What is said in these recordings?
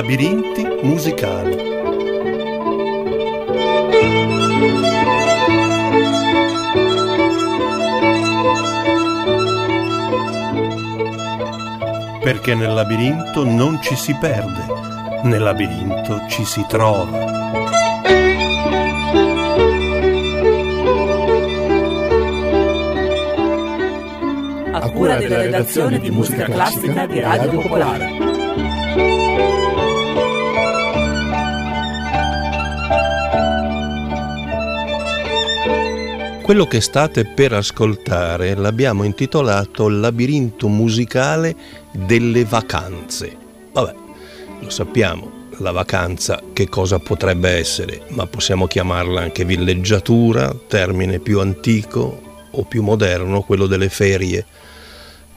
Labirinti musicali. Perché nel labirinto non ci si perde, nel labirinto ci si trova. a cura della redazione di musica classica di Radio Popolare. Quello che state per ascoltare l'abbiamo intitolato Labirinto musicale delle vacanze. Vabbè, lo sappiamo, la vacanza che cosa potrebbe essere, ma possiamo chiamarla anche villeggiatura, termine più antico o più moderno, quello delle ferie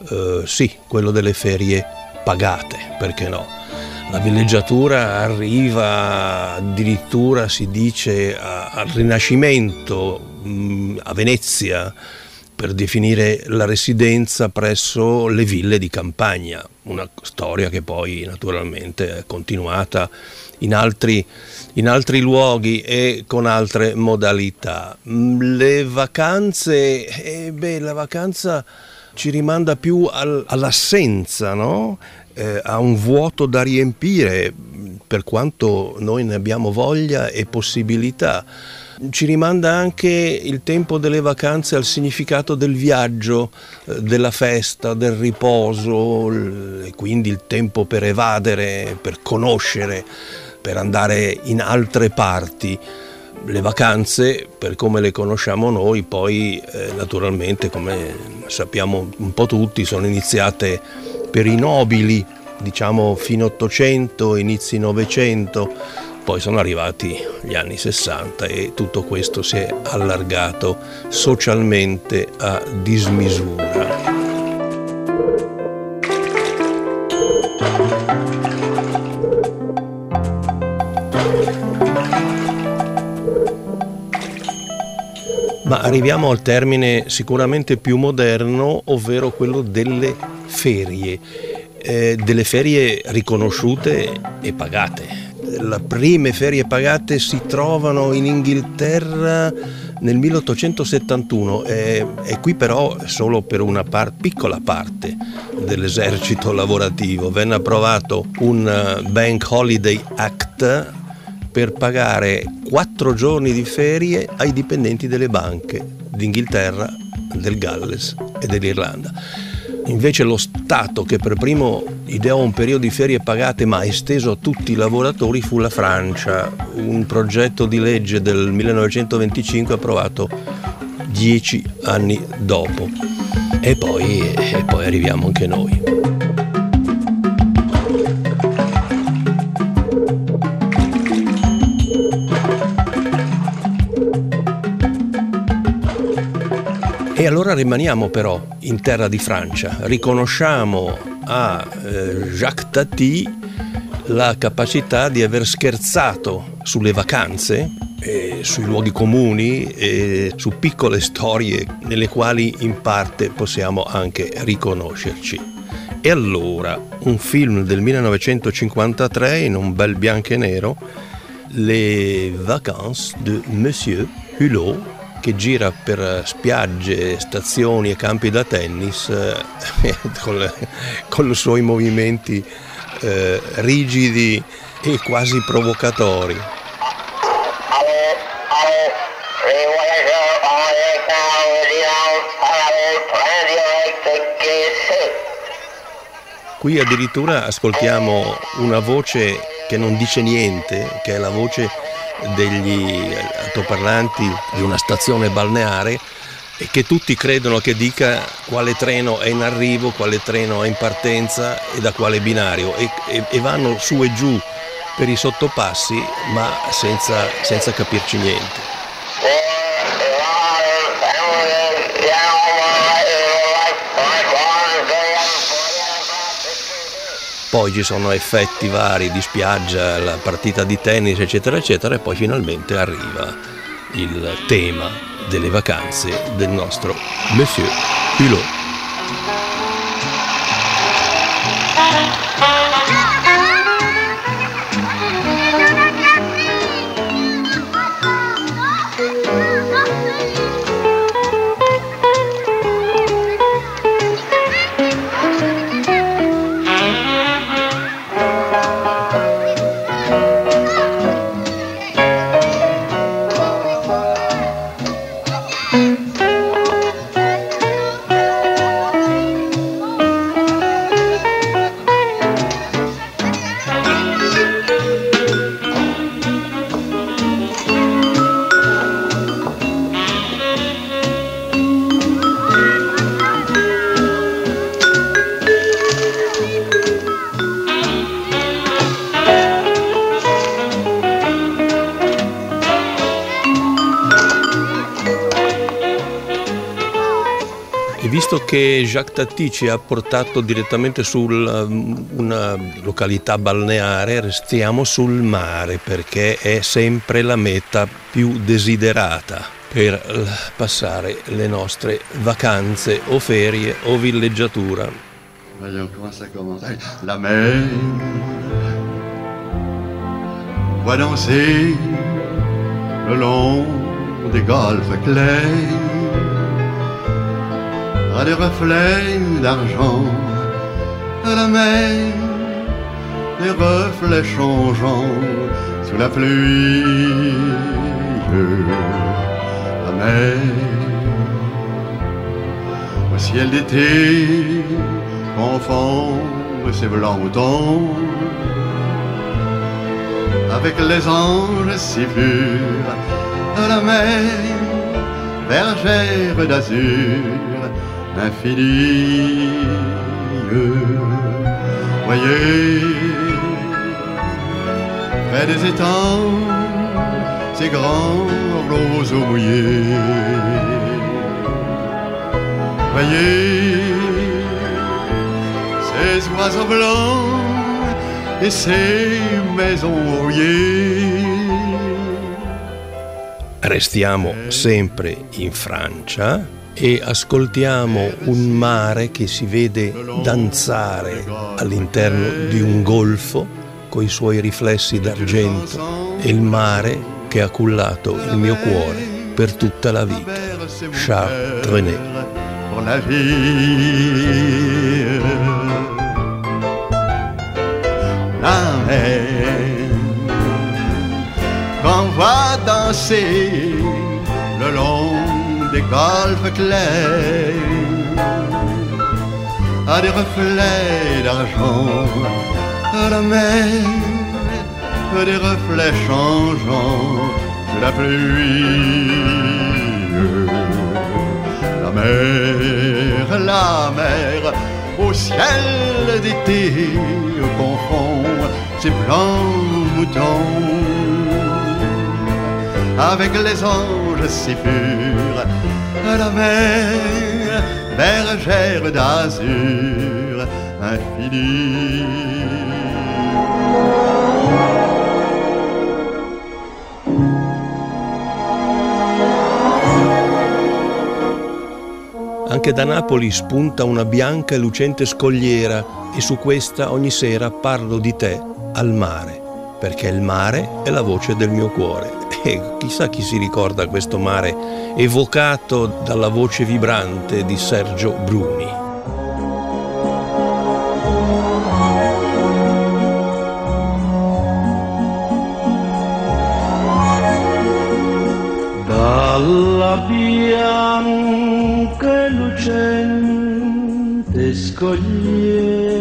eh, sì, quello delle ferie pagate, perché no? La villeggiatura arriva addirittura, si dice, al Rinascimento, mh, mm, a Venezia, per definire la residenza presso le ville di campagna, una storia che poi naturalmente è continuata in altri, in altri luoghi e con altre modalità. Mm, le vacanze, eh beh, la vacanza ci rimanda più al, all'assenza, no? eh, a un vuoto da riempire, per quanto noi ne abbiamo voglia e possibilità. Ci rimanda anche il tempo delle vacanze al significato del viaggio, eh, della festa, del riposo, e quindi il tempo per evadere, per conoscere, per andare in altre parti. Le vacanze, per come le conosciamo noi, poi eh, naturalmente, come sappiamo un po' tutti, sono iniziate per i nobili, diciamo fino 800, inizi 900, poi sono arrivati gli anni 60 e tutto questo si è allargato socialmente a dismisura. Ma arriviamo al termine sicuramente più moderno, ovvero quello delle ferie, eh, delle ferie riconosciute e pagate. Le prime ferie pagate si trovano in Inghilterra nel 1871 e, e qui però solo per una par- piccola parte dell'esercito lavorativo. Venne approvato un eh, Bank Holiday Act per pagare quattro giorni di ferie ai dipendenti delle banche d'Inghilterra, del Galles e dell'Irlanda. Invece lo Stato che per primo ideò un periodo di ferie pagate ma esteso a tutti i lavoratori fu la Francia, un progetto di legge del 1925 approvato dieci anni dopo. E poi, e poi arriviamo anche noi. Allora rimaniamo però in terra di Francia, riconosciamo a eh, Jacques Tati la capacità di aver scherzato sulle vacanze, eh, sui luoghi comuni e su piccole storie nelle quali in parte possiamo anche riconoscerci. E allora, un film del 1953 in un bel bianco e nero, Les Vacances de Monsieur Hulot che gira per spiagge, stazioni e campi da tennis eh, con, con, i suoi movimenti eh, rigidi e quasi provocatori. Qui addirittura ascoltiamo una voce che non dice niente, che è la voce degli altoparlanti di una stazione balneare e che tutti credono che dica quale treno è in arrivo, quale treno è in partenza e da quale binario e, e, e vanno su e giù per i sottopassi ma senza, senza capirci niente. Poi ci sono effetti vari di spiaggia, la partita di tennis eccetera eccetera e poi finalmente arriva il tema delle vacanze del nostro Monsieur Hulot. Visto che Jacques Tati ci ha portato direttamente su um, una località balneare, restiamo sul mare perché è sempre la meta più desiderata per passare le nostre vacanze o ferie o villeggiatura. La mer. Voit danser le long des golfes clairs à des reflets d'argent à la mer, des reflets changeants sous la pluie. La mer, au ciel d'été, confond ses blancs moutons avec les anges si purs à la mer, bergère d'azur infinie. Voyez, près des étangs, ces grands roseaux mouillés. Voyez, ces oiseaux blancs et ces maisons rouillées. Restiamo sempre in Francia e ascoltiamo un mare che si vede danzare all'interno di un golfo con i suoi riflessi d'argento e il mare che ha cullato il mio cuore per tutta la vita. Charles Trenet. Qu'on voit danser des golfes clairs, à des reflets d'argent, à la mer, des reflets changeants de la pluie. La mer, la mer, au ciel d'été confond ses blancs moutons avec les anges si purs, la mer, bergère d'azur infini. Anche da Napoli spunta una bianca e lucente scogliera e su questa ogni sera parlo di te al mare, perché il mare è la voce del mio cuore. E chissà chi si ricorda questo mare evocato dalla voce vibrante di Sergio Bruni. Dalla bianca e lucente scogliera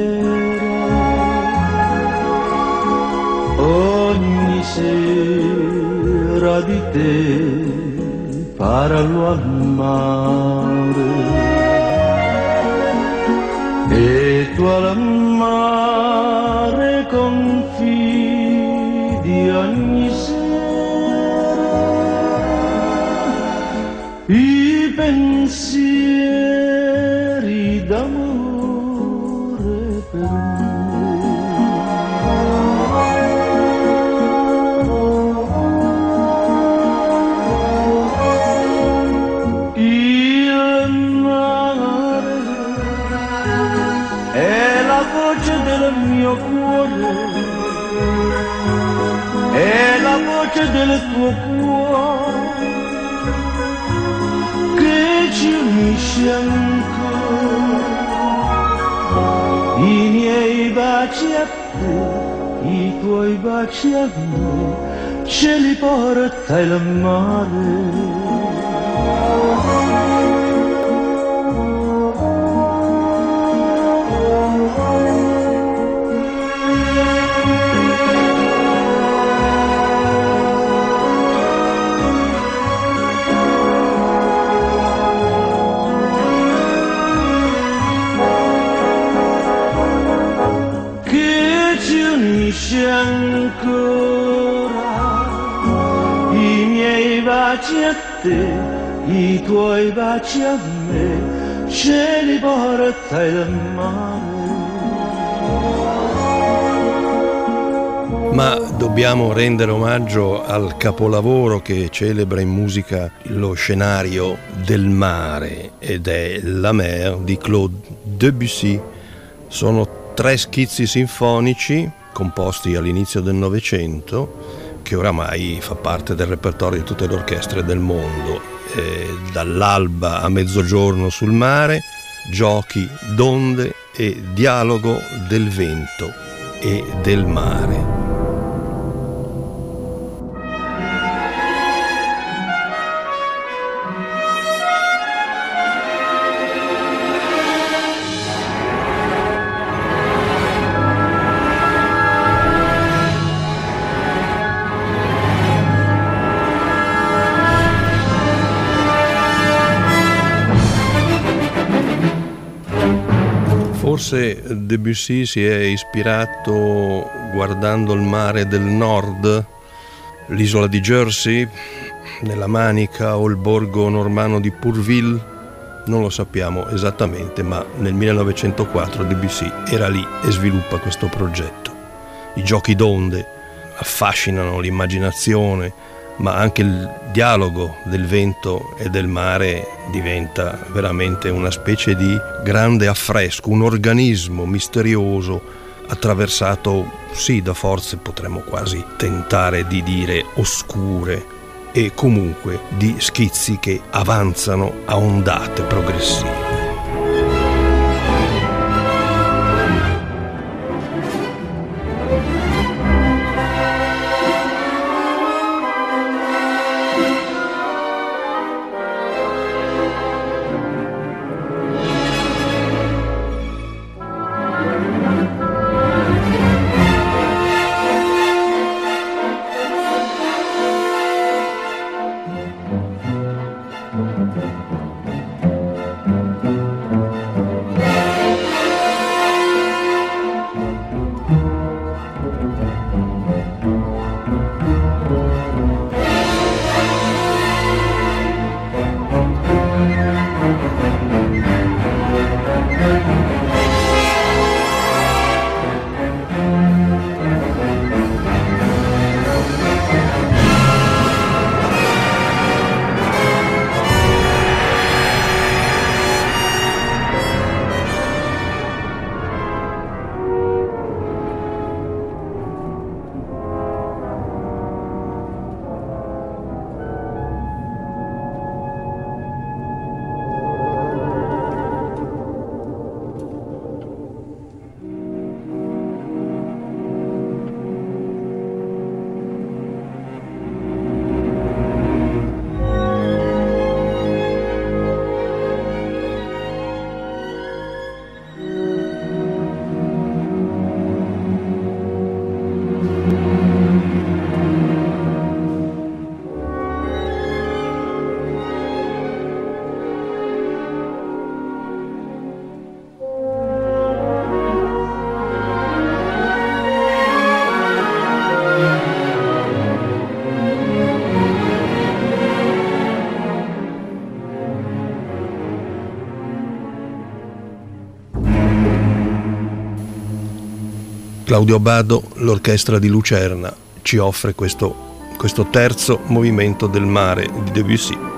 ogni sera sopra di te parlo al mare. E tu al mare confidi ogni sera i pensieri d'amore per me del tuo cuore che ci unisce ancora. I miei baci a te i tuoi baci a me ce li porta il mare te, i tuoi baci a me, ce li porta il mare. Ma dobbiamo rendere omaggio al capolavoro che celebra in musica lo scenario del mare ed è La Mer di Claude Debussy. Sono tre schizzi sinfonici composti all'inizio del Novecento che oramai fa parte del repertorio di tutte le orchestre del mondo. Eh, dall'alba a mezzogiorno sul mare, giochi d'onde e dialogo del vento e del mare. Forse Debussy si è ispirato guardando il mare del nord, l'isola di Jersey, nella Manica o il borgo normanno di Pourville, non lo sappiamo esattamente, ma nel 1904 Debussy era lì e sviluppa questo progetto. I giochi d'onde affascinano l'immaginazione, ma anche il dialogo del vento e del mare diventa veramente una specie di grande affresco, un organismo misterioso attraversato sì da forze potremmo quasi tentare di dire oscure e comunque di schizzi che avanzano a ondate progressive. Claudio Bado, l'orchestra di Lucerna, ci offre questo, questo terzo movimento del mare di Debussy.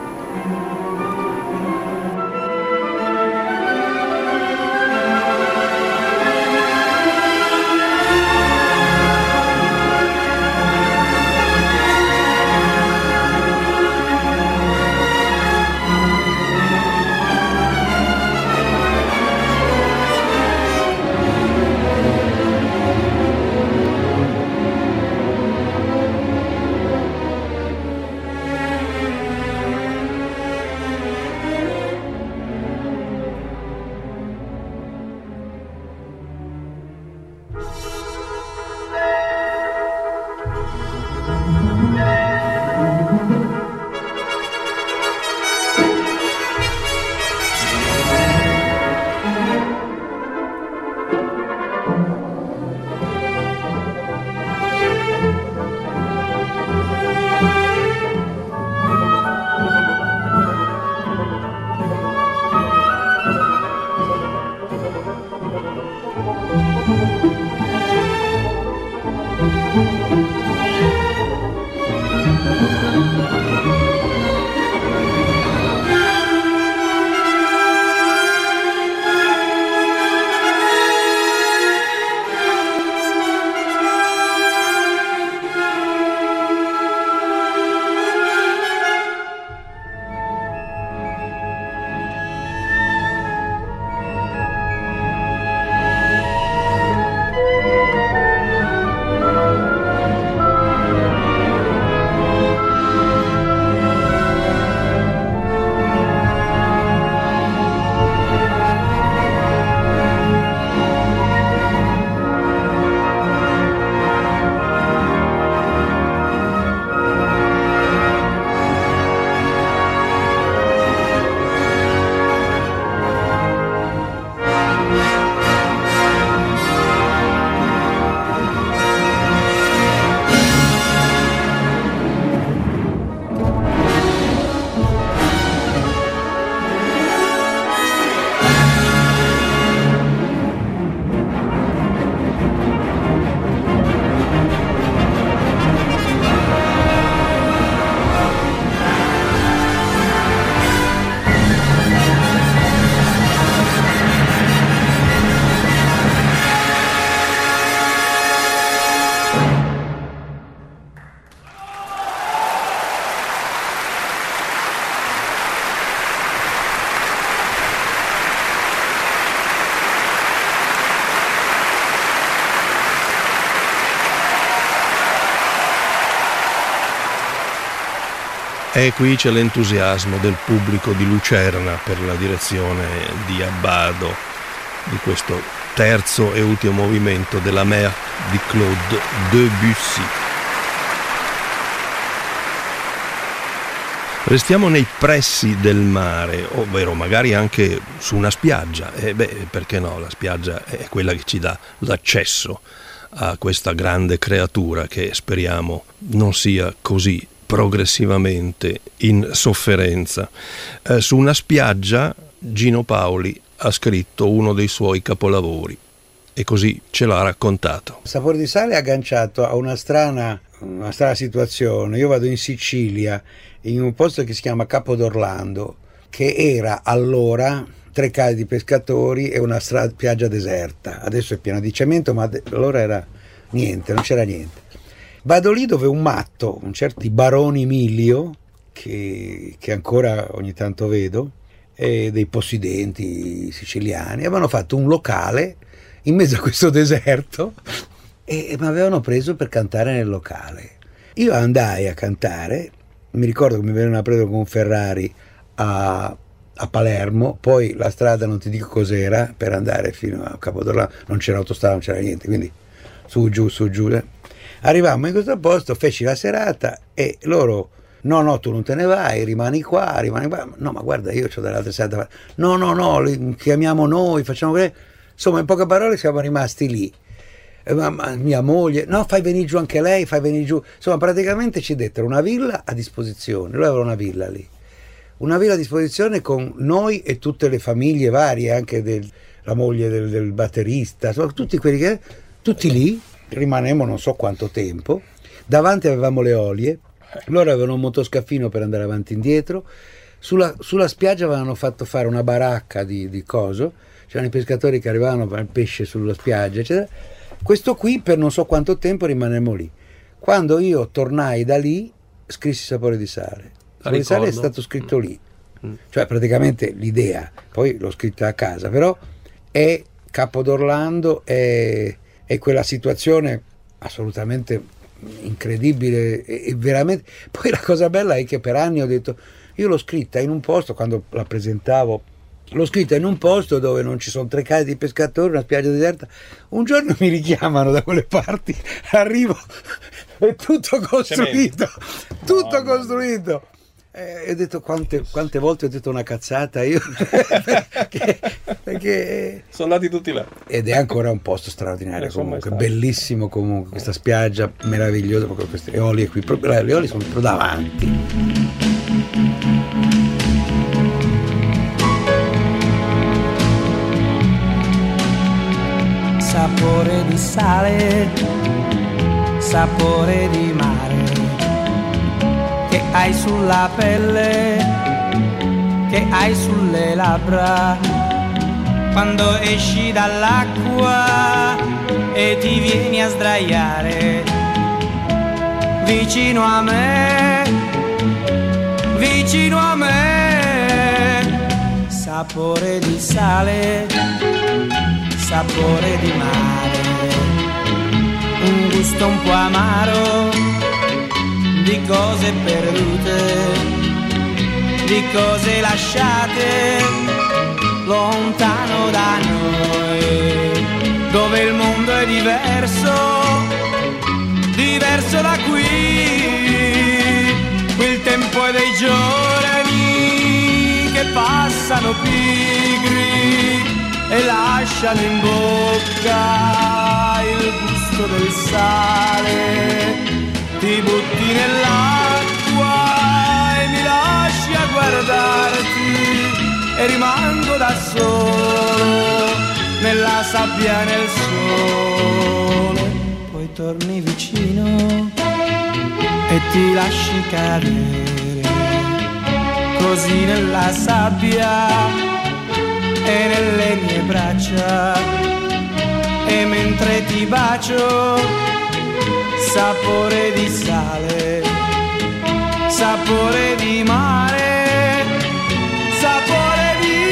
E qui c'è l'entusiasmo del pubblico di Lucerna per la direzione di Abbado di questo terzo e ultimo movimento della Mer di Claude Debussy. Restiamo nei pressi del mare, ovvero magari anche su una spiaggia. E beh, perché no? La spiaggia è quella che ci dà l'accesso a questa grande creatura che speriamo non sia così progressivamente in sofferenza. Eh, su una spiaggia Gino Paoli ha scritto uno dei suoi capolavori e così ce l'ha raccontato. Sapore di sale è agganciato a una strana, una strana situazione. Io vado in Sicilia, in un posto che si chiama Capo d'Orlando, che era allora tre case di pescatori e una spiaggia deserta. Adesso è piena di cemento, ma allora era niente, non c'era niente. Vado lì dove un matto, un certo Baroni Milio, che, che ancora ogni tanto vedo, e dei possidenti siciliani, avevano fatto un locale in mezzo a questo deserto e mi avevano preso per cantare nel locale. Io andai a cantare, mi ricordo che mi vennero a prendere con Ferrari a, a, Palermo, poi la strada non ti dico cos'era per andare fino a Capodorlando, non c'era autostrada, non c'era niente, quindi su giù, su giù. Eh. Arrivammo in questo posto, feci la serata e loro no no tu non te ne vai, rimani qua, rimani qua, no ma guarda io ho delle altre serate da fare, no no no, chiamiamo noi, facciamo questo, insomma in poche parole siamo rimasti lì. Eh, mamma, mia moglie, no fai venire giù anche lei, fai venire giù, insomma praticamente ci dettero una villa a disposizione, lui aveva una villa lì, una villa a disposizione con noi e tutte le famiglie varie, anche del, la moglie del, del batterista, insomma, tutti quelli che, tutti lì, rimanemmo non so quanto tempo, davanti avevamo le olie, loro avevano un motoscaffino per andare avanti e indietro, sulla, sulla spiaggia avevano fatto fare una baracca di, di coso, c'erano i pescatori che arrivavano il pesce sulla spiaggia, eccetera. Questo qui per non so quanto tempo rimanemmo lì. Quando io tornai da lì, scrissi Sapore di sale. Sapore di sale è stato scritto lì, mm. cioè praticamente l'idea, poi l'ho scritta a casa, però è Capo d'Orlando, è, è quella situazione assolutamente incredibile e, veramente poi la cosa bella è che per anni ho detto io l'ho scritta in un posto quando la presentavo l'ho scritta in un posto dove non ci sono tre case di pescatori, una spiaggia deserta. Un giorno mi richiamano da quelle parti, arrivo, è tutto costruito, tutto costruito. E ho detto quante, quante, volte ho detto una cazzata io perché, perché, sono andati tutti là. ed è ancora un posto straordinario comunque bellissimo comunque questa spiaggia meravigliosa proprio queste eolie qui proprio, le eolie sono proprio davanti. Sapore di sale sapore di mare hai sulla pelle, che hai sulle labbra, quando esci dall'acqua e ti vieni a sdraiare vicino a me, vicino a me, sapore di sale, sapore di mare, un gusto un po' amaro di cose perdute, di cose lasciate lontano da noi, dove il mondo è diverso, diverso da qui, il tempo è dei giorni che passano pigri e lasciano in bocca il gusto del sale ti butti nell'acqua e mi lasci a guardarti e rimango da solo nella sabbia nel sole. Poi torni vicino e ti lasci cadere così nella sabbia e nelle mie braccia e mentre ti bacio sapore di sale, sapore di mare, sapore di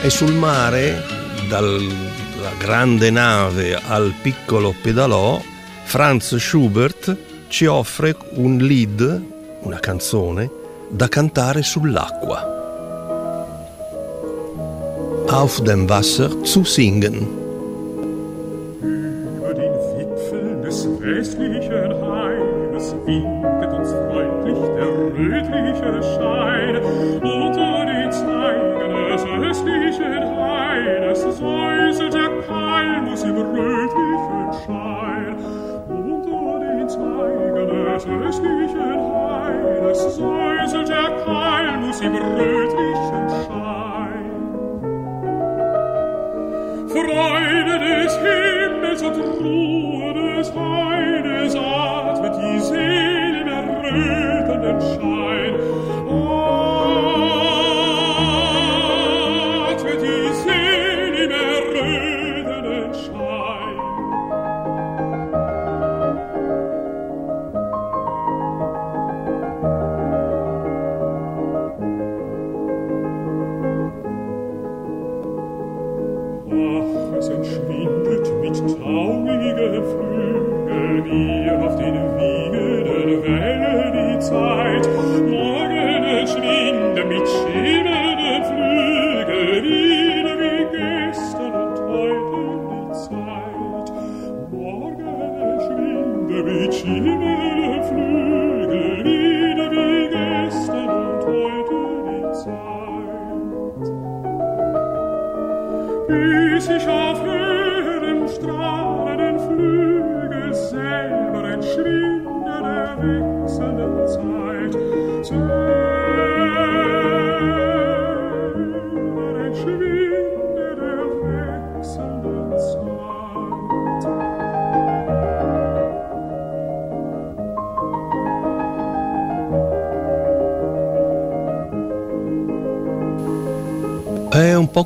te. E sul mare, dalla grande nave al piccolo pedalò, Franz Schubert ci offre un lead, una canzone, da cantare sull'acqua. Auf dem Wasser zu singen. Über den Wipfeln des westlichen Heimes winket uns freundlich der rötliche Schein. Unter den Zweigen des östlichen Haines säuselt der Palmus im rötlichen Schein. Unter den Zweigen des östlichen Haines säuselt der Palmus im rötlichen Schein. Freude des Himmels und Ruhe des Heides atmet die Seele im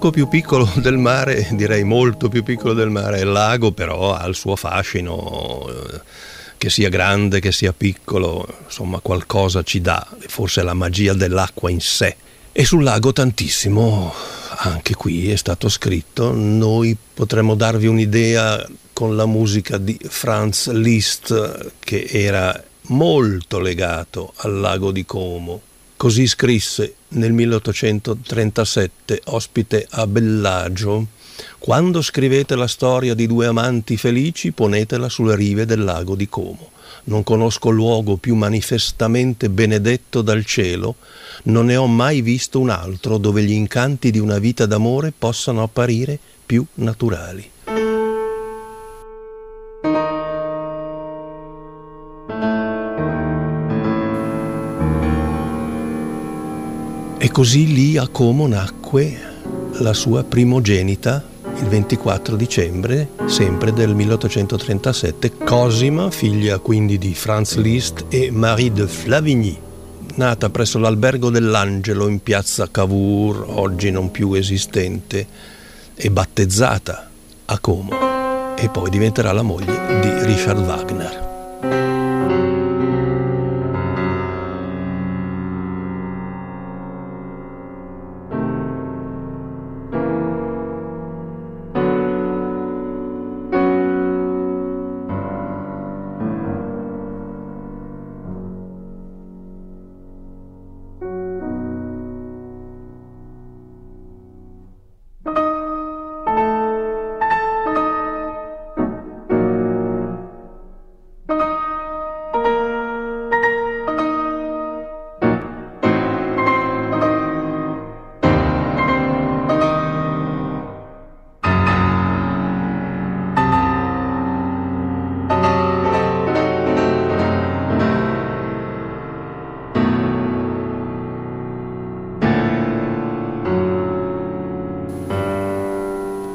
poco più piccolo del mare, direi molto più piccolo del mare. Il lago però ha il suo fascino, eh, che sia grande, che sia piccolo, insomma qualcosa ci dà, forse la magia dell'acqua in sé. E sul lago tantissimo, anche qui è stato scritto, noi potremmo darvi un'idea con la musica di Franz Liszt che era molto legato al lago di Como. Così scrisse nel 1837, ospite a Bellagio, quando scrivete la storia di due amanti felici, ponetela sulle rive del lago di Como. Non conosco luogo più manifestamente benedetto dal cielo, non ne ho mai visto un altro dove gli incanti di una vita d'amore possano apparire più naturali. E così lì a Como nacque la sua primogenita il 24 dicembre, sempre del 1837, Cosima, figlia quindi di Franz Liszt e Marie de Flavigny, nata presso l'albergo dell'Angelo in piazza Cavour, oggi non più esistente, e battezzata a Como, e poi diventerà la moglie di Richard Wagner.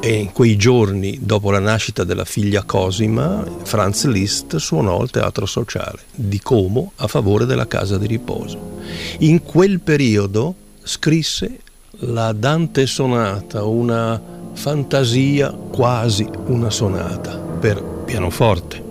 E in quei giorni, dopo la nascita della figlia Cosima, Franz Liszt suonò al Teatro Sociale di Como a favore della casa di riposo. In quel periodo scrisse la Dante Sonata, una fantasia, quasi una sonata, per pianoforte.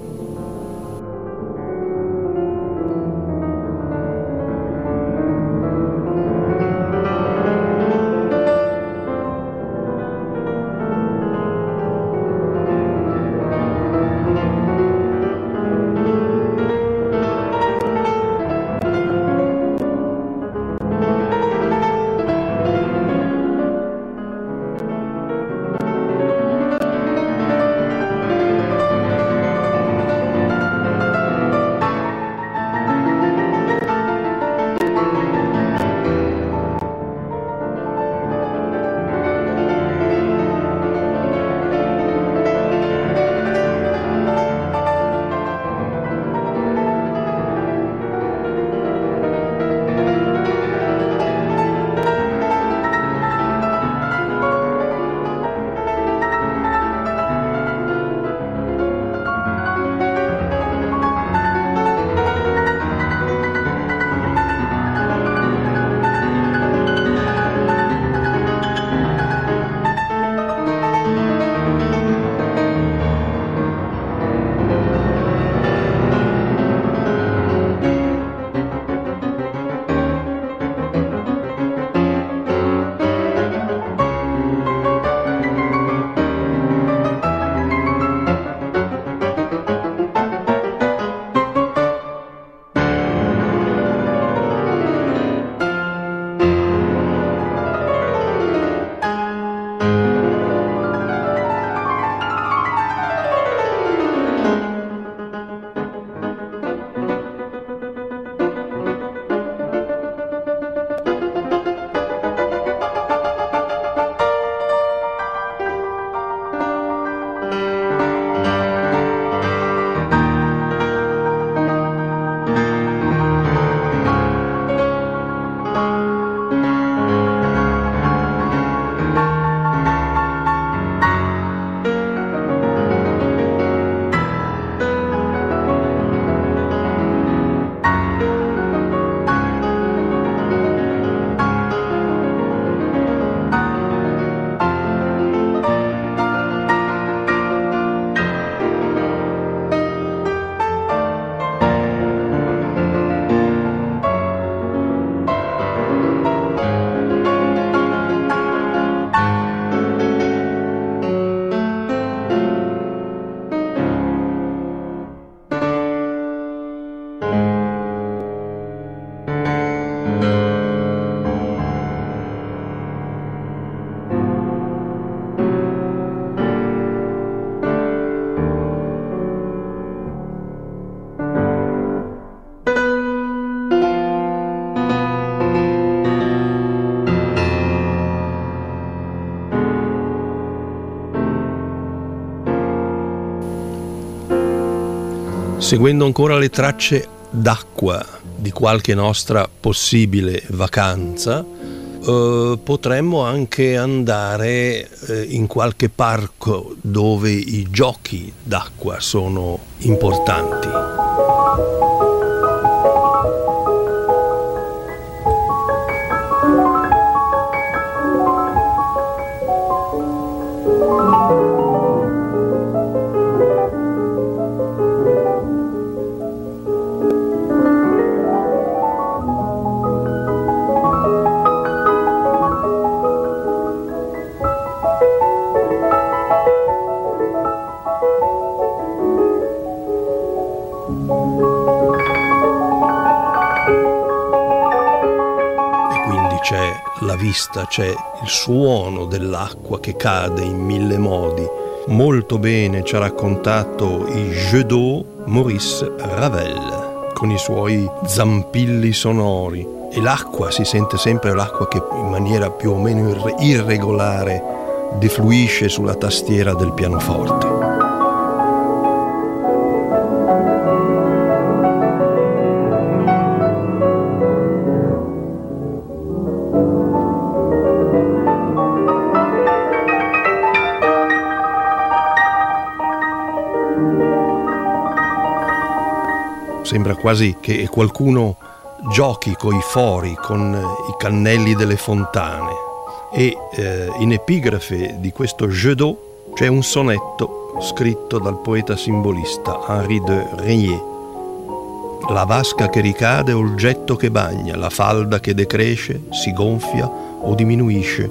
Seguendo ancora le tracce d'acqua di qualche nostra possibile vacanza, eh, potremmo anche andare eh, in qualche parco dove i giochi d'acqua sono importanti. Vista c'è il suono dell'acqua che cade in mille modi. Molto bene ci ha raccontato il jeu d'eau Maurice Ravel con i suoi zampilli sonori e l'acqua si sente sempre l'acqua che in maniera più o meno irregolare defluisce sulla tastiera del pianoforte. Sembra quasi che qualcuno giochi coi fori, con i cannelli delle fontane. E eh, in epigrafe di questo jeu d'eau c'è un sonetto scritto dal poeta simbolista Henri de Régnier. La vasca che ricade o il getto che bagna, la falda che decresce, si gonfia o diminuisce,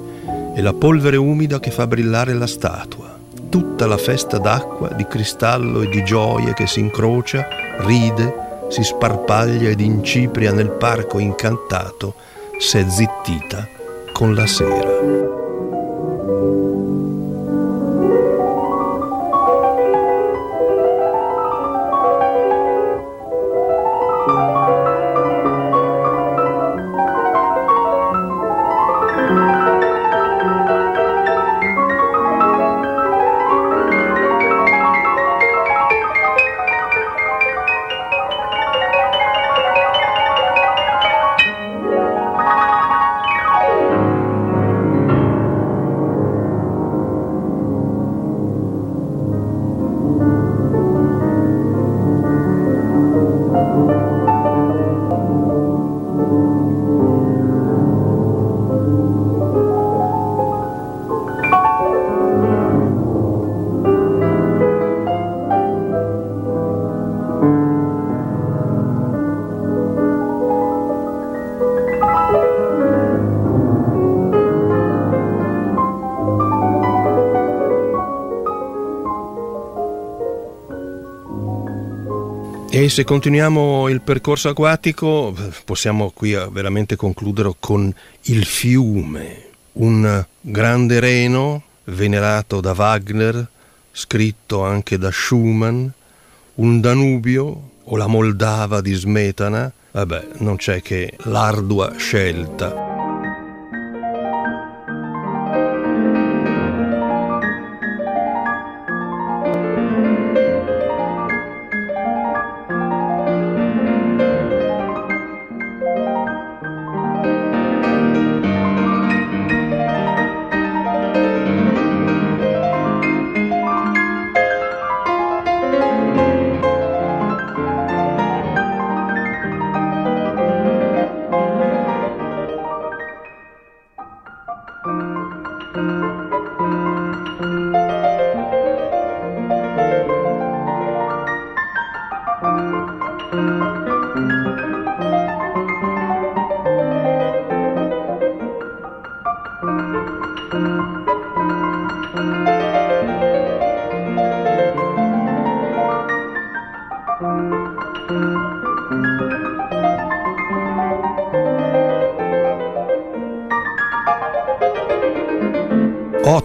e la polvere umida che fa brillare la statua. Tutta la festa d'acqua, di cristallo e di gioie che si incrocia, ride, si sparpaglia ed incipria nel parco incantato, s'è zittita con la sera. Se continuiamo il percorso acquatico possiamo qui veramente concludere con il fiume, un grande reno venerato da Wagner, scritto anche da Schumann, un Danubio o la Moldava di Smetana, vabbè, non c'è che l'ardua scelta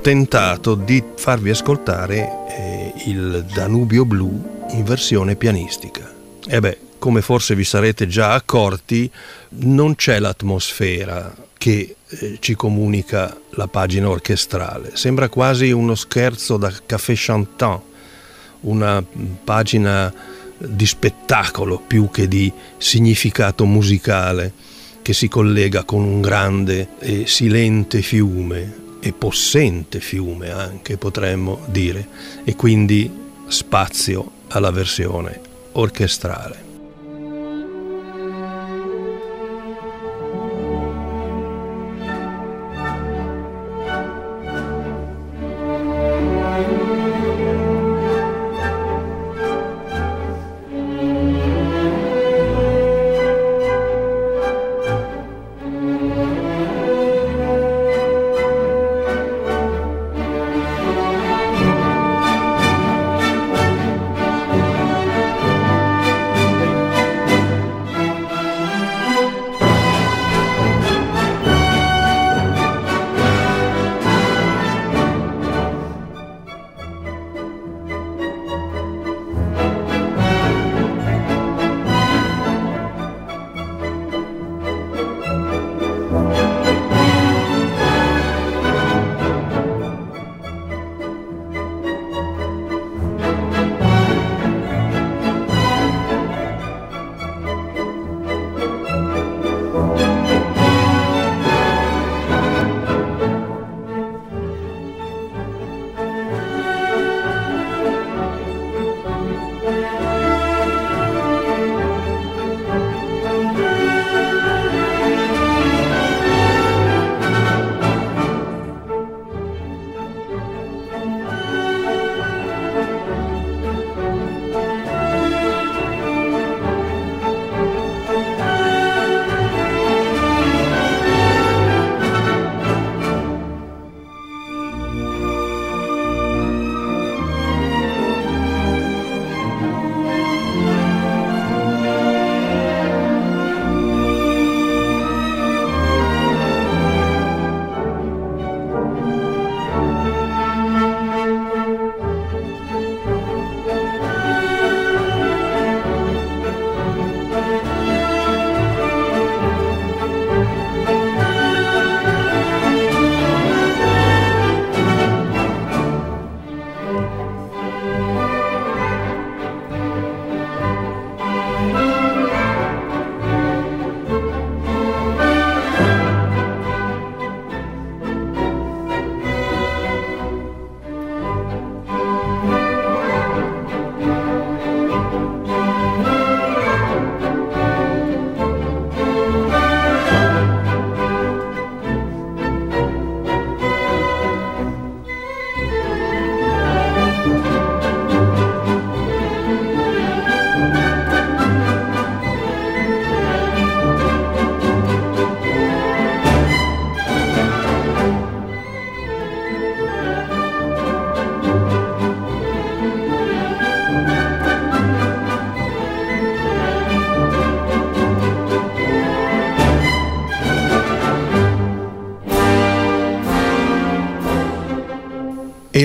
tentato di farvi ascoltare eh, il Danubio Blu in versione pianistica. E beh, come forse vi sarete già accorti, non c'è l'atmosfera che eh, ci comunica la pagina orchestrale. Sembra quasi uno scherzo da Café Chantant, una pagina di spettacolo più che di significato musicale che si collega con un grande e silente fiume e possente fiume anche potremmo dire e quindi spazio alla versione orchestrale.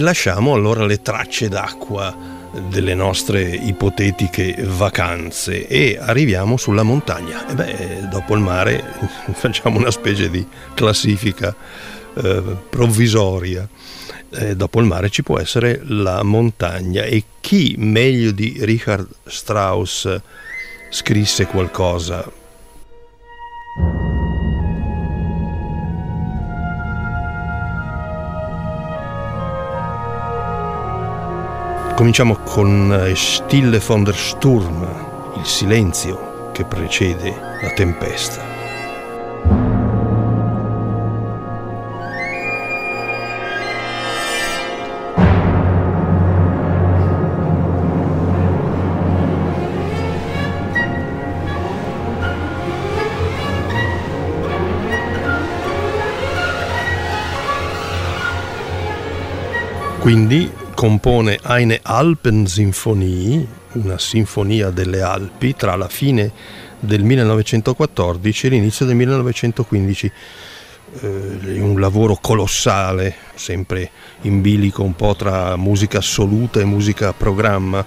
Lasciamo allora le tracce d'acqua delle nostre ipotetiche vacanze e arriviamo sulla montagna. E beh, dopo il mare facciamo una specie di classifica eh, provvisoria. Eh, dopo il mare ci può essere la montagna e chi meglio di Richard Strauss scrisse qualcosa Cominciamo con eh, Stille von der Sturm, il silenzio che precede la tempesta. Quindi compone Eine Alpensinfonie, una sinfonia delle Alpi, tra la fine del 1914 e l'inizio del 1915. Eh, un lavoro colossale, sempre in bilico un po' tra musica assoluta e musica a programma.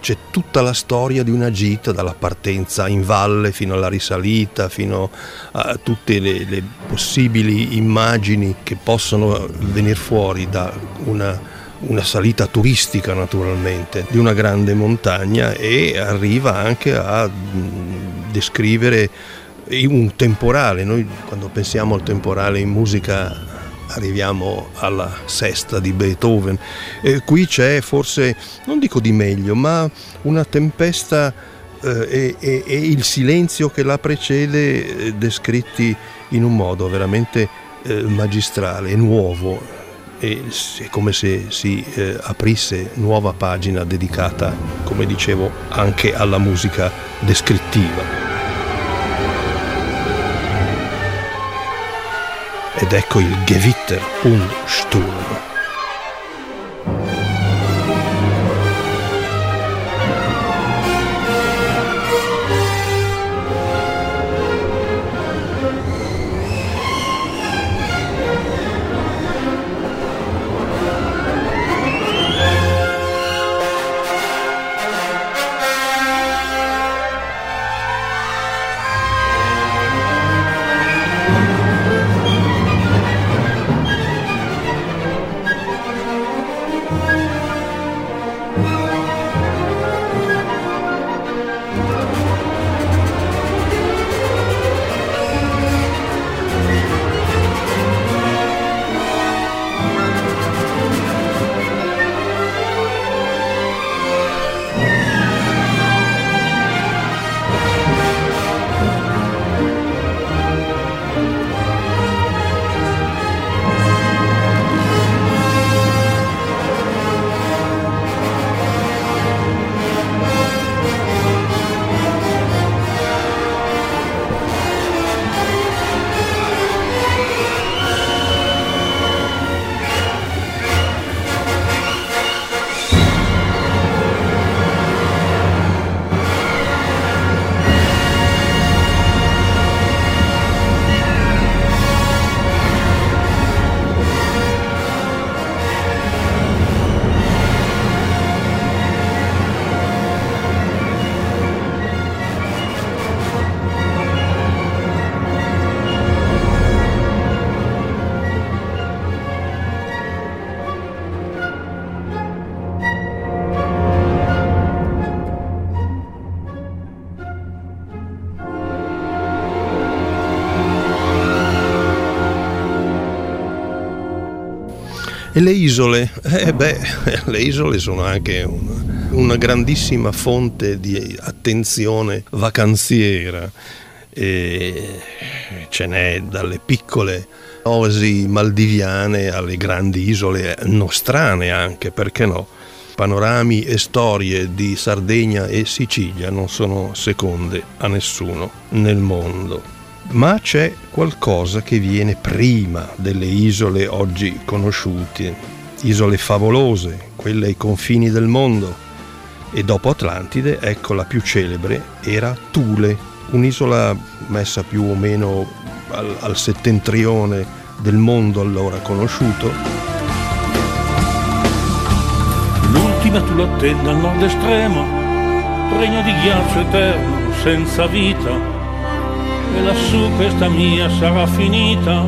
C'è tutta la storia di una gita, dalla partenza in valle fino alla risalita, fino a tutte le, le possibili immagini che possono venire fuori da una una salita turistica naturalmente di una grande montagna e arriva anche a mm, descrivere un temporale. Noi quando pensiamo al temporale in musica arriviamo alla sesta di Beethoven. E qui c'è forse, non dico di meglio, ma una tempesta eh, e, e, il silenzio che la precede eh, descritti in un modo veramente eh, magistrale, nuovo. E è come se si eh, aprisse nuova pagina dedicata, come dicevo, anche alla musica descrittiva. Ed ecco il Gewitter und Sturm. Le isole? Eh beh, le isole sono anche una, una grandissima fonte di attenzione vacanziera. E ce n'è dalle piccole oasi maldiviane alle grandi isole nostrane anche, perché no? Panorami e storie di Sardegna e Sicilia non sono seconde a nessuno nel mondo ma c'è qualcosa che viene prima delle isole oggi conosciute, isole favolose, quelle ai confini del mondo. E dopo Atlantide, ecco la più celebre, era Thule, un'isola messa più o meno al, al settentrione del mondo allora conosciuto. L'ultima Thule attende al nord estremo, regno di ghiaccio eterno, senza vita e lassù questa mia sarà finita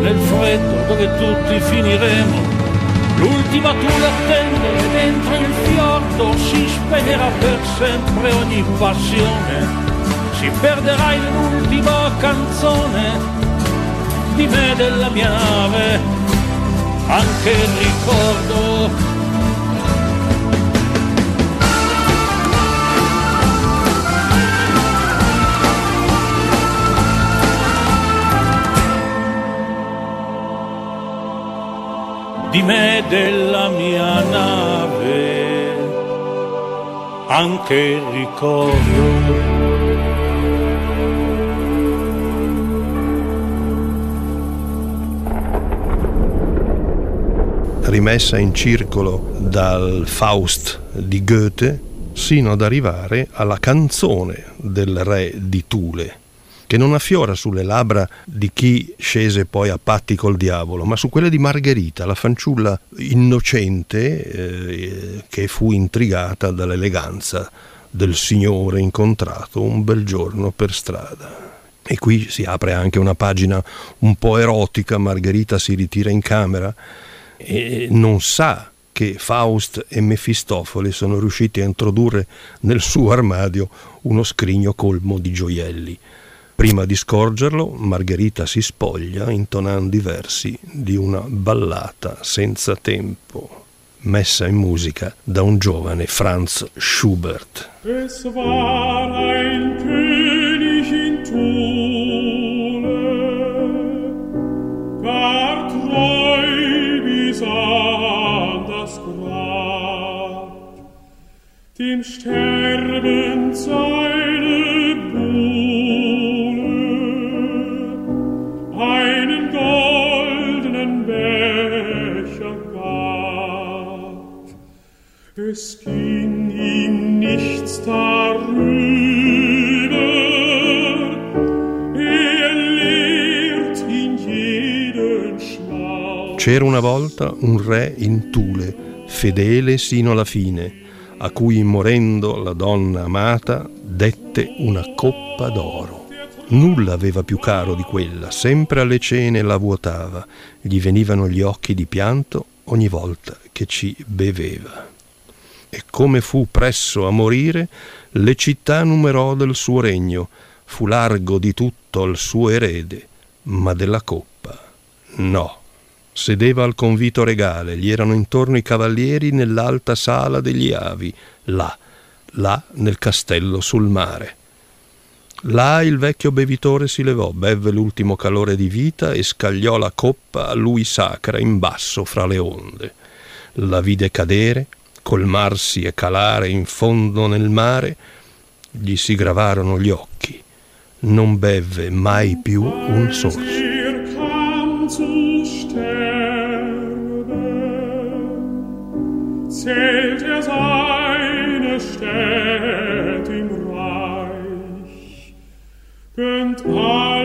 nel freddo dove tutti finiremo. L'ultima tu l'attende e dentro il fiordo si spegnerà per sempre ogni passione. Si perderà in un'ultima canzone di me della mia nave, anche il ricordo di me della mia nave, anche il ricordo. rimessa in circolo dal Faust di Goethe, sino ad arrivare alla canzone del re di Thule, che non affiora sulle labbra di chi scese poi a patti col diavolo, ma su quelle di Margherita, la fanciulla innocente eh, che fu intrigata dall'eleganza del signore incontrato un bel giorno per strada. E qui si apre anche una pagina un po' erotica, Margherita si ritira in camera e non sa che Faust e Mefistofele sono riusciti a introdurre nel suo armadio uno scrigno colmo di gioielli. Prima di scorgerlo, Margherita si spoglia intonando i versi di una ballata senza tempo, messa in musica da un giovane Franz Schubert. Es war ein König in Thule, gar treu bis an das Grab, dem Sterben seine Es ging ihm nichts darüber, er lehrt ihn jeden Schmaus. C'era una volta un re in Tule, fedele sino alla fine, a cui morendo la donna amata dette una coppa d'oro. Nulla aveva più caro di quella, sempre alle cene la vuotava, gli venivano gli occhi di pianto ogni volta che ci beveva. E come fu presso a morire, le città numerò del suo regno, fu largo di tutto il suo erede, ma della coppa no. Sedeva al convito regale, gli erano intorno i cavalieri nell'alta sala degli avi, là, là nel castello sul mare. Là il vecchio bevitore si levò, bevve l'ultimo calore di vita e scagliò la coppa a lui sacra in basso fra le onde. La vide cadere, colmarsi e calare in fondo nel mare, gli si gravarono gli occhi. Non bevve mai più un sorso. Zählt er seine Städte im Reich, gönnt alles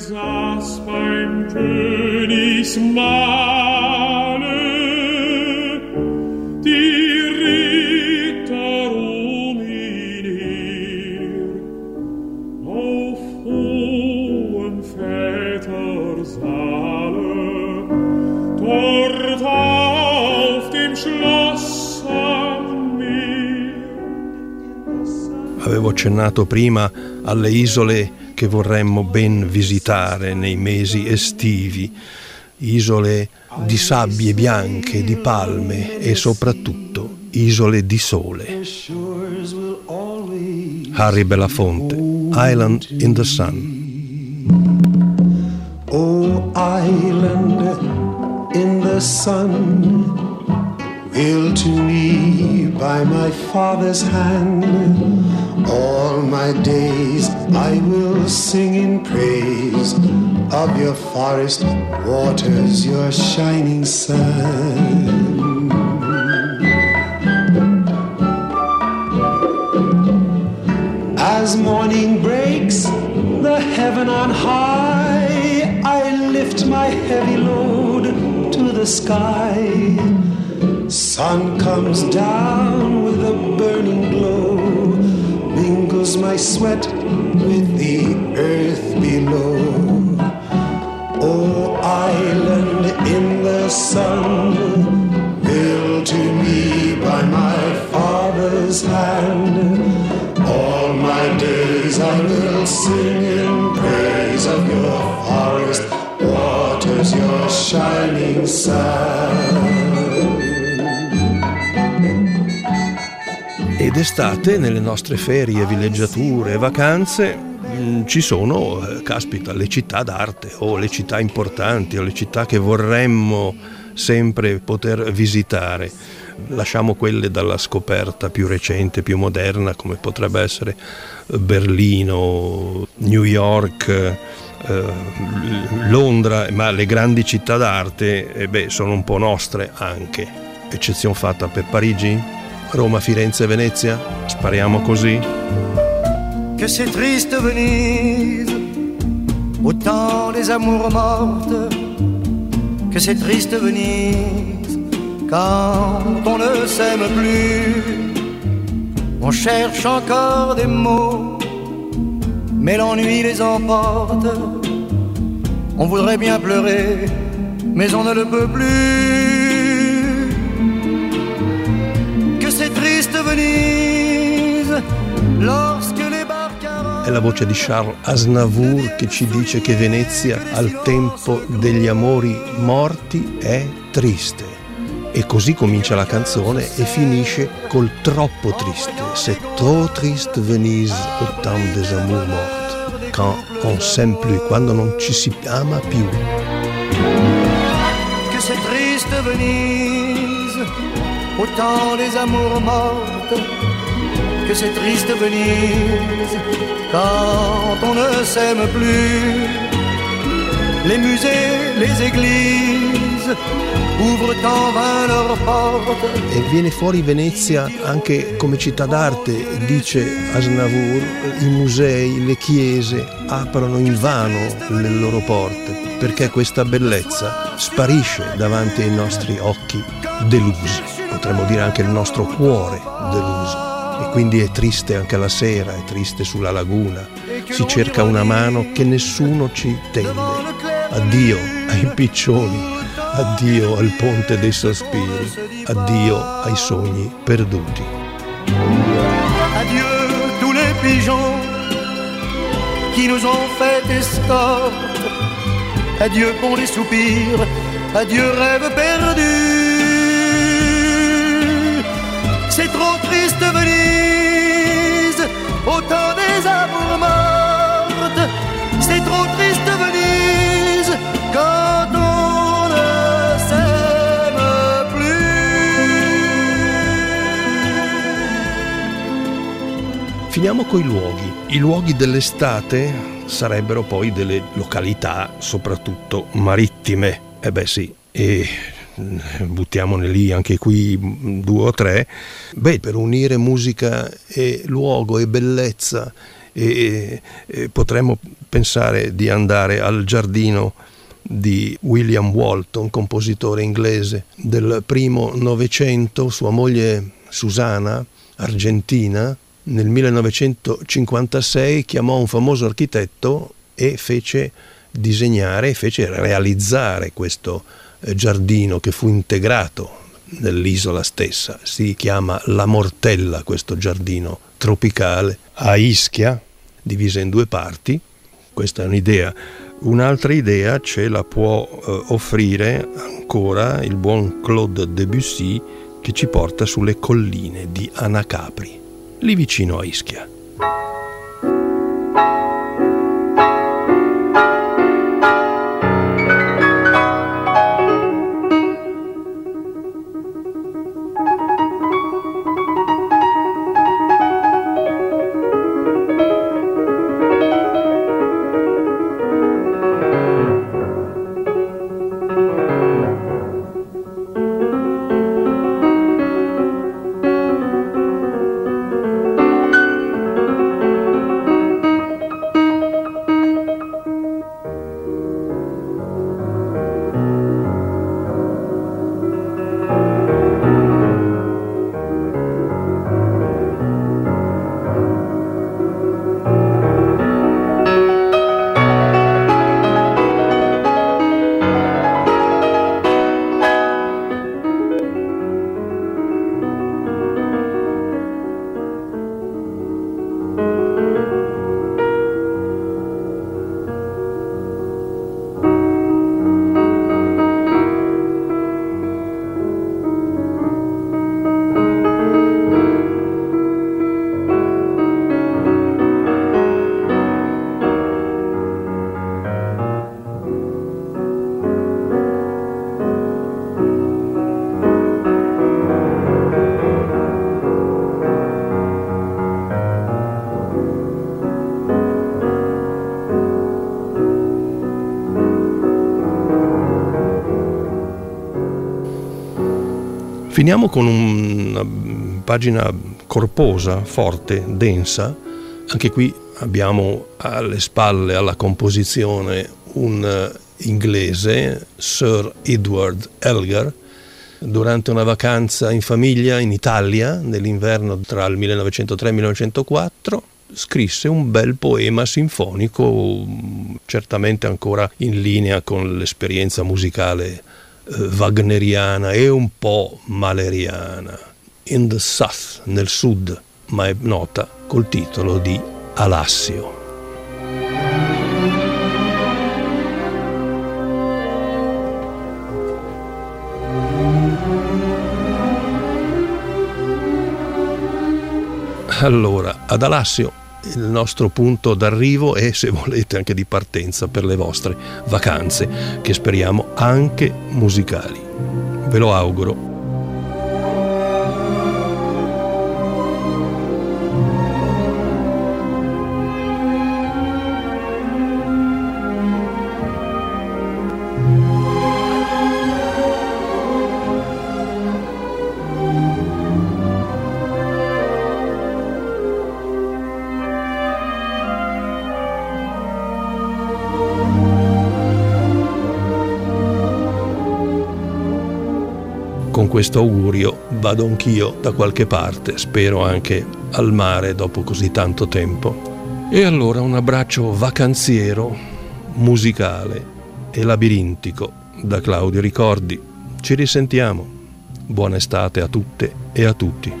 saß beim Königsmahle, die Ritter um ihn her, auf hohen Vätersaale, dort auf dem Schloss Avevo accennato prima alle isole che vorremmo ben visitare nei mesi estivi, isole di sabbie bianche, di palme e soprattutto isole di sole. Harry Belafonte, Island in the Sun. O island in the sun, will to me by my father's hand. All my days I will sing in praise of your forest waters, your shining sun. As morning breaks, the heaven on high, I lift my heavy load to the sky. Sun comes down with a burning glow, mingles my sweat with the earth below. O island in the sun, built to me by my father's hand. All my days I will sing in praise of your forest waters, your shining sun. Ed estate, nelle nostre ferie, villeggiature vacanze, mh, ci sono, eh, caspita, le città d'arte o le città importanti o le città che vorremmo sempre poter visitare. Lasciamo quelle dalla scoperta più recente, più moderna, come potrebbe essere Berlino, New York, eh, Londra, ma le grandi città d'arte eh, beh, sono un po' nostre anche. Eccezione fatta per Parigi, Roma, Firenze, Venezia? Spariamo così? que c'est triste Venise, au temps des amours mortes, que c'est triste Venise, quand on ne s'aime plus. On cherche encore des mots, mais l'ennui les emporte. On voudrait bien pleurer, mais on ne le peut plus. Venise lorsque les barcaroles... È la voce di Charles Aznavour che ci dice che Venezia al tempo degli amori morti è triste. E così comincia la canzone e finisce col troppo triste. C'est trop triste Venise au temps des amours mortes. Quand on s'aime plus, quando non ci si ama più. que c'est triste Venise, temps des amours mortes, que c'est triste Venise, quand on ne s'aime plus. Les musées, les églises ouvrent en vain leurs portes. E viene fuori Venezia anche come città d'arte, dice Asnavour, i musei, le chiese aprono invano le loro porte, perché questa bellezza sparisce davanti ai nostri occhi delusi, potremmo dire anche il nostro cuore deluso. E quindi è triste anche la sera, è triste sulla laguna, si cerca una mano che nessuno ci tende. Addio ai piccioni, addio al ponte dei sospiri, addio ai sogni perduti. Adieu tous les pigeons qui nous ont fait escorte. Adieu pour les soupirs, adieu rêve perdu. C'est trop triste Venise, au temps des amours mortes. C'est trop triste Venise, quand on ne s'aime plus. Finiamo coi luoghi. I luoghi dell'estate sarebbero poi delle località, soprattutto marittime. Eh beh sì, e buttiamone lì anche qui due o tre. Beh, per unire musica e luogo e bellezza e, e potremmo pensare di andare al giardino di William Walton, compositore inglese del primo Novecento, sua moglie Susana, argentina, nel 1956 chiamò un famoso architetto e fece disegnare, fece realizzare questo giardino che fu integrato nell'isola stessa. Si chiama La Mortella questo giardino tropicale a Ischia, divisa in due parti. Questa è un'idea. Un'altra idea ce la può eh, offrire ancora il buon Claude Debussy che ci porta sulle colline di Anacapri, lì vicino a Ischia. Finiamo con una pagina corposa, forte, densa. Anche qui abbiamo alle spalle alla composizione un inglese, Sir Edward Elgar, durante una vacanza in famiglia in Italia nell'inverno tra il 1903 e il 1904 scrisse un bel poema sinfonico, certamente ancora in linea con l'esperienza musicale eh, wagneriana e un po' maleriana. In the South, nel sud, ma è nota col titolo di Alassio. Allora, ad Alassio il nostro punto d'arrivo e se volete anche di partenza per le vostre vacanze, che speriamo anche musicali. Ve lo auguro questo augurio vado anch'io da qualche parte, spero anche al mare dopo così tanto tempo. E allora un abbraccio vacanziero, musicale e labirintico da Claudio Ricordi. Ci risentiamo. Buona estate a tutte e a tutti.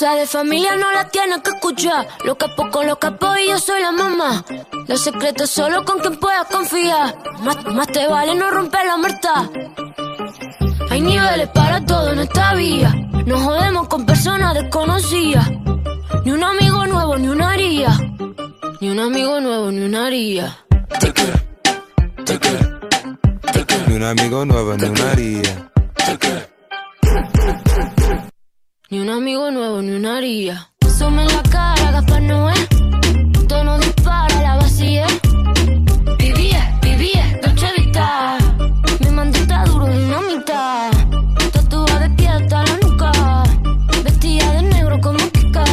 Cosa de familia no la tienes que escuchar. Lo capo con los capos y yo soy la mamá. Los secretos solo con quien puedas confiar. Más, te vale no romper la muerta. Hay niveles para todo en esta vía. No jodemos con personas desconocidas. Ni un amigo nuevo, ni una haría. Ni un amigo nuevo, ni una haría. Ni un amigo nuevo, ni una haría. Un amigo nuevo, ni una haría. Sume la cara, Gaspar Noé. Tono dispara, la vacía. Vivía, vivía, Dolce Vita. Mi mandita duro, dinamita. Tatuada de pie hasta la nuca. Vestida de negro como Kika.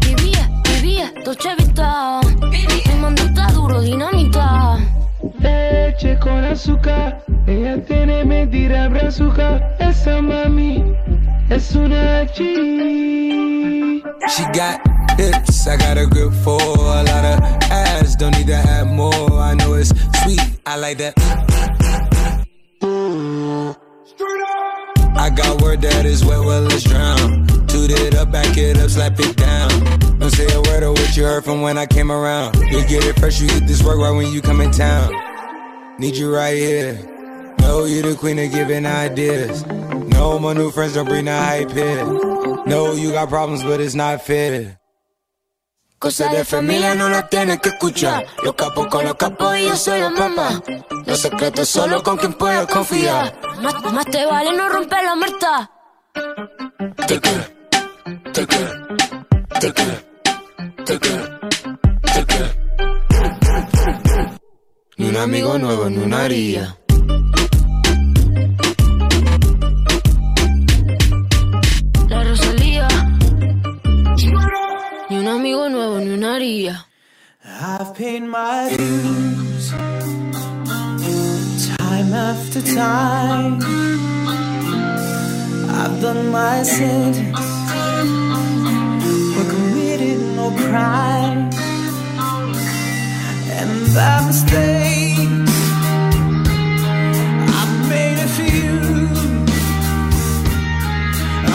Vivía, vivía, Dolce Vita. Mi mandita duro, dinamita. Leche con azúcar. Ella tiene mentira brazuca. Esa mami es una G. She got hips, I got a grip for a lot of ass. Don't need to have more. I know it's sweet, I like that. I got word that is wet, well, let's drown. Toot it up, back it up, slap it down. Don't say a word of what you heard from when I came around. You get it fresh, you get this work right when you come in town. Need you right here. Know you the queen of giving ideas. No, my new friends don't bring the hype here. No, you got problems, but it's not fair. Cosa de familia no las tienes que escuchar. Los capos con los capos y yo soy la mamá. Los secretos solo con quien puedes confiar. Más, más te vale no romper la muerta. Te quiero, te quiero, te quiero, te quiero, te quiero. Ni un amigo nuevo, ni una haría. Amigo nuevo, ni una haría. I've paid my dues time after time. I've done my sentence, but committed no crime. And by mistake, I've made a few.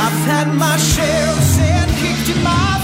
I've had my share of sin kicked in my.